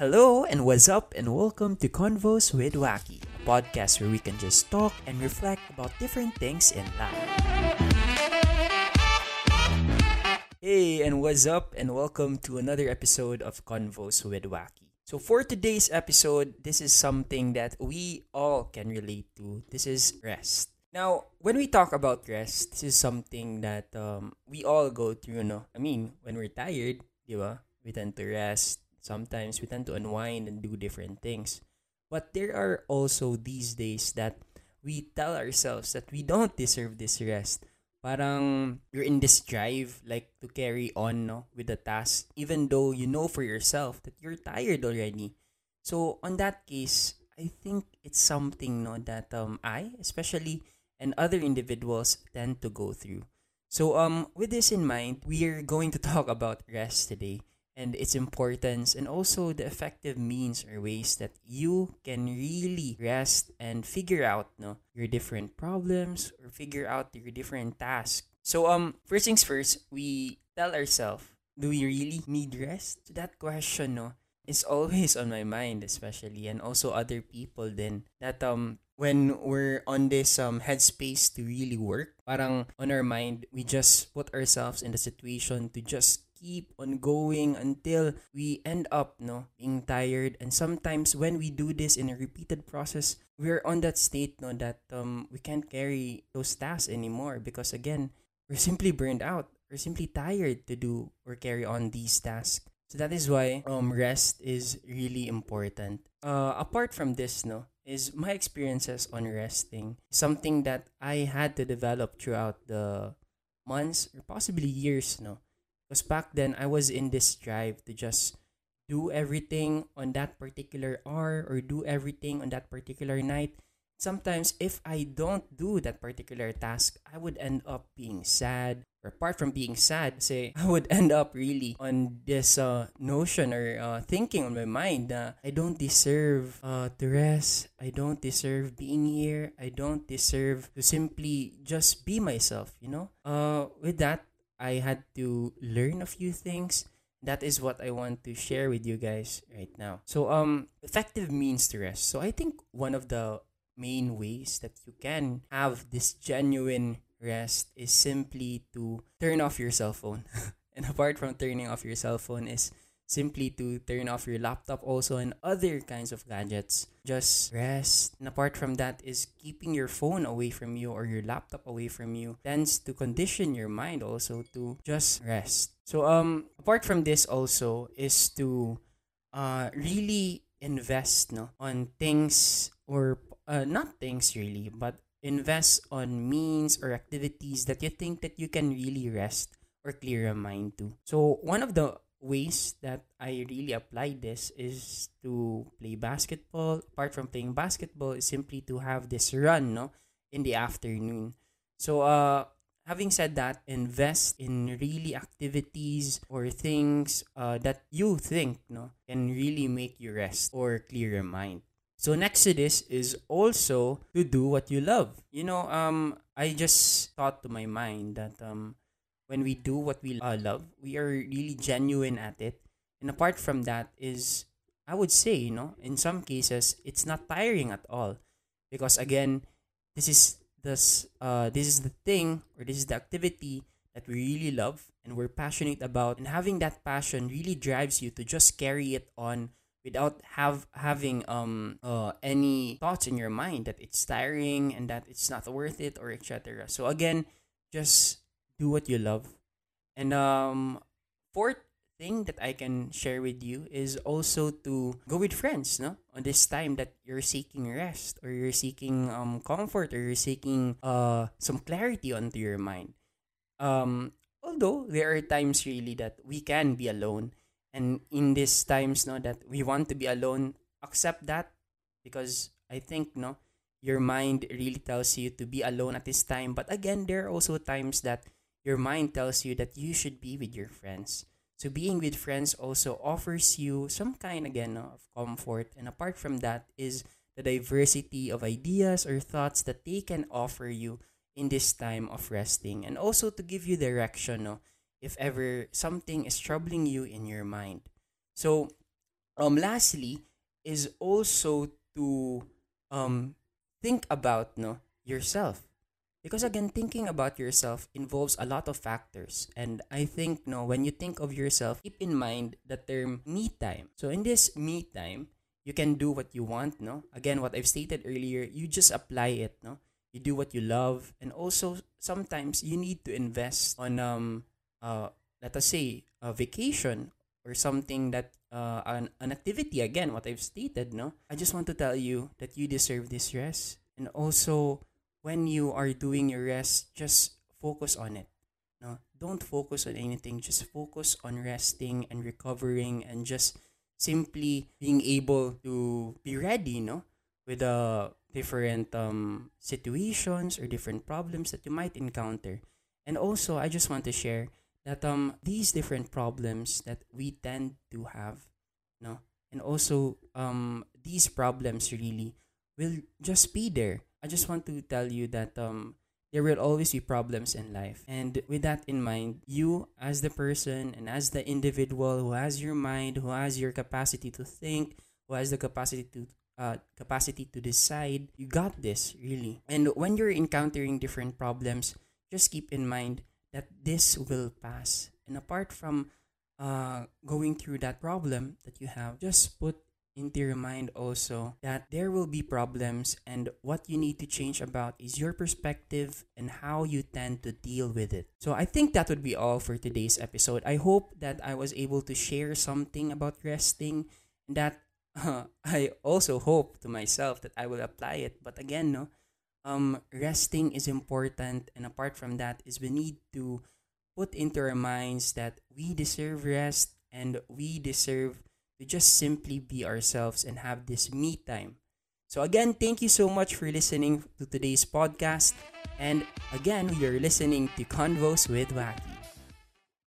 Hello and what's up and welcome to Convos with Wacky, a podcast where we can just talk and reflect about different things in life. Hey and what's up and welcome to another episode of Convos with Wacky. So for today's episode, this is something that we all can relate to. This is rest. Now, when we talk about rest, this is something that um, we all go through, no? I mean, when we're tired? We tend to rest Sometimes we tend to unwind and do different things. But there are also these days that we tell ourselves that we don't deserve this rest. Parang you're in this drive like to carry on no, with the task even though you know for yourself that you're tired already. So on that case, I think it's something no that um I especially and other individuals tend to go through. So um with this in mind, we are going to talk about rest today and its importance and also the effective means or ways that you can really rest and figure out no your different problems or figure out your different tasks. So um first things first we tell ourselves do we really need rest? So that question no is always on my mind especially and also other people then that um when we're on this um headspace to really work parang on our mind we just put ourselves in the situation to just keep on going until we end up no being tired. And sometimes when we do this in a repeated process we're on that state no that um we can't carry those tasks anymore because again we're simply burned out. We're simply tired to do or carry on these tasks. So that is why um rest is really important. Uh apart from this no is my experiences on resting. Something that i had to develop throughout the months or possibly years no because back then, I was in this drive to just do everything on that particular hour or do everything on that particular night. Sometimes, if I don't do that particular task, I would end up being sad. Or apart from being sad, say, I would end up really on this uh, notion or uh, thinking on my mind that I don't deserve uh, to rest. I don't deserve being here. I don't deserve to simply just be myself, you know? Uh, with that, I had to learn a few things. That is what I want to share with you guys right now. So, um, effective means to rest. So, I think one of the main ways that you can have this genuine rest is simply to turn off your cell phone. and apart from turning off your cell phone is simply to turn off your laptop also and other kinds of gadgets. Just rest. And apart from that is keeping your phone away from you or your laptop away from you tends to condition your mind also to just rest. So um apart from this also is to uh really invest no on things or uh, not things really but invest on means or activities that you think that you can really rest or clear your mind to. So one of the ways that I really apply this is to play basketball. Apart from playing basketball, is simply to have this run, no, in the afternoon. So, uh, having said that, invest in really activities or things uh, that you think, no, can really make you rest or clear your mind. So next to this is also to do what you love. You know, um, I just thought to my mind that um, when we do what we uh, love, we are really genuine at it. And apart from that is I would say, you know, in some cases it's not tiring at all because again, this is this uh this is the thing or this is the activity that we really love and we're passionate about and having that passion really drives you to just carry it on without have having um uh any thoughts in your mind that it's tiring and that it's not worth it or etc. So again, just do what you love. And um fourth thing that I can share with you is also to go with friends, no? On this time that you're seeking rest or you're seeking um comfort or you're seeking uh some clarity onto your mind. Um although there are times really that we can be alone and in these times no that we want to be alone, accept that because I think no your mind really tells you to be alone at this time but again there are also times that your mind tells you that you should be with your friends. So being with friends also offers you some kind again of comfort and apart from that is the diversity of ideas or thoughts that they can offer you in this time of resting and also to give you direction no, if ever something is troubling you in your mind. So um lastly is also to um think about no yourself because again thinking about yourself involves a lot of factors. And i think no when you think of yourself keep in mind the term me time. So in this me time you can do what you want no? Again what i've stated earlier you just apply it no? You do what you love. And also sometimes you need to invest on um uh let us say a vacation or something that uh, an, an activity. Again what i've stated no? I just want to tell you that you deserve this rest. And also when you are doing your rest just focus on it no? Don't focus on anything. Just focus on resting and recovering and just simply being able to be ready no? With the uh, different um, situations or different problems that you might encounter. And also i just want to share that um these different problems that we tend to have no? And also um these problems really will just be there i just want to tell you that um there will always be problems in life and with that in mind you as the person and as the individual who has your mind who has your capacity to think who has the capacity to uh, capacity to decide you got this really and when you're encountering different problems just keep in mind that this will pass. And apart from uh, going through that problem that you have, just put into your mind also that there will be problems and what you need to change about is your perspective and how you tend to deal with it. So I think that would be all for today's episode. I hope that I was able to share something about resting that uh, I also hope to myself that I will apply it. But again, no, um, resting is important. And apart from that, is we need to put into our minds that we deserve rest and we deserve to just simply be ourselves and have this me time. So, again, thank you so much for listening to today's podcast. And again, you're listening to Convos with Wacky.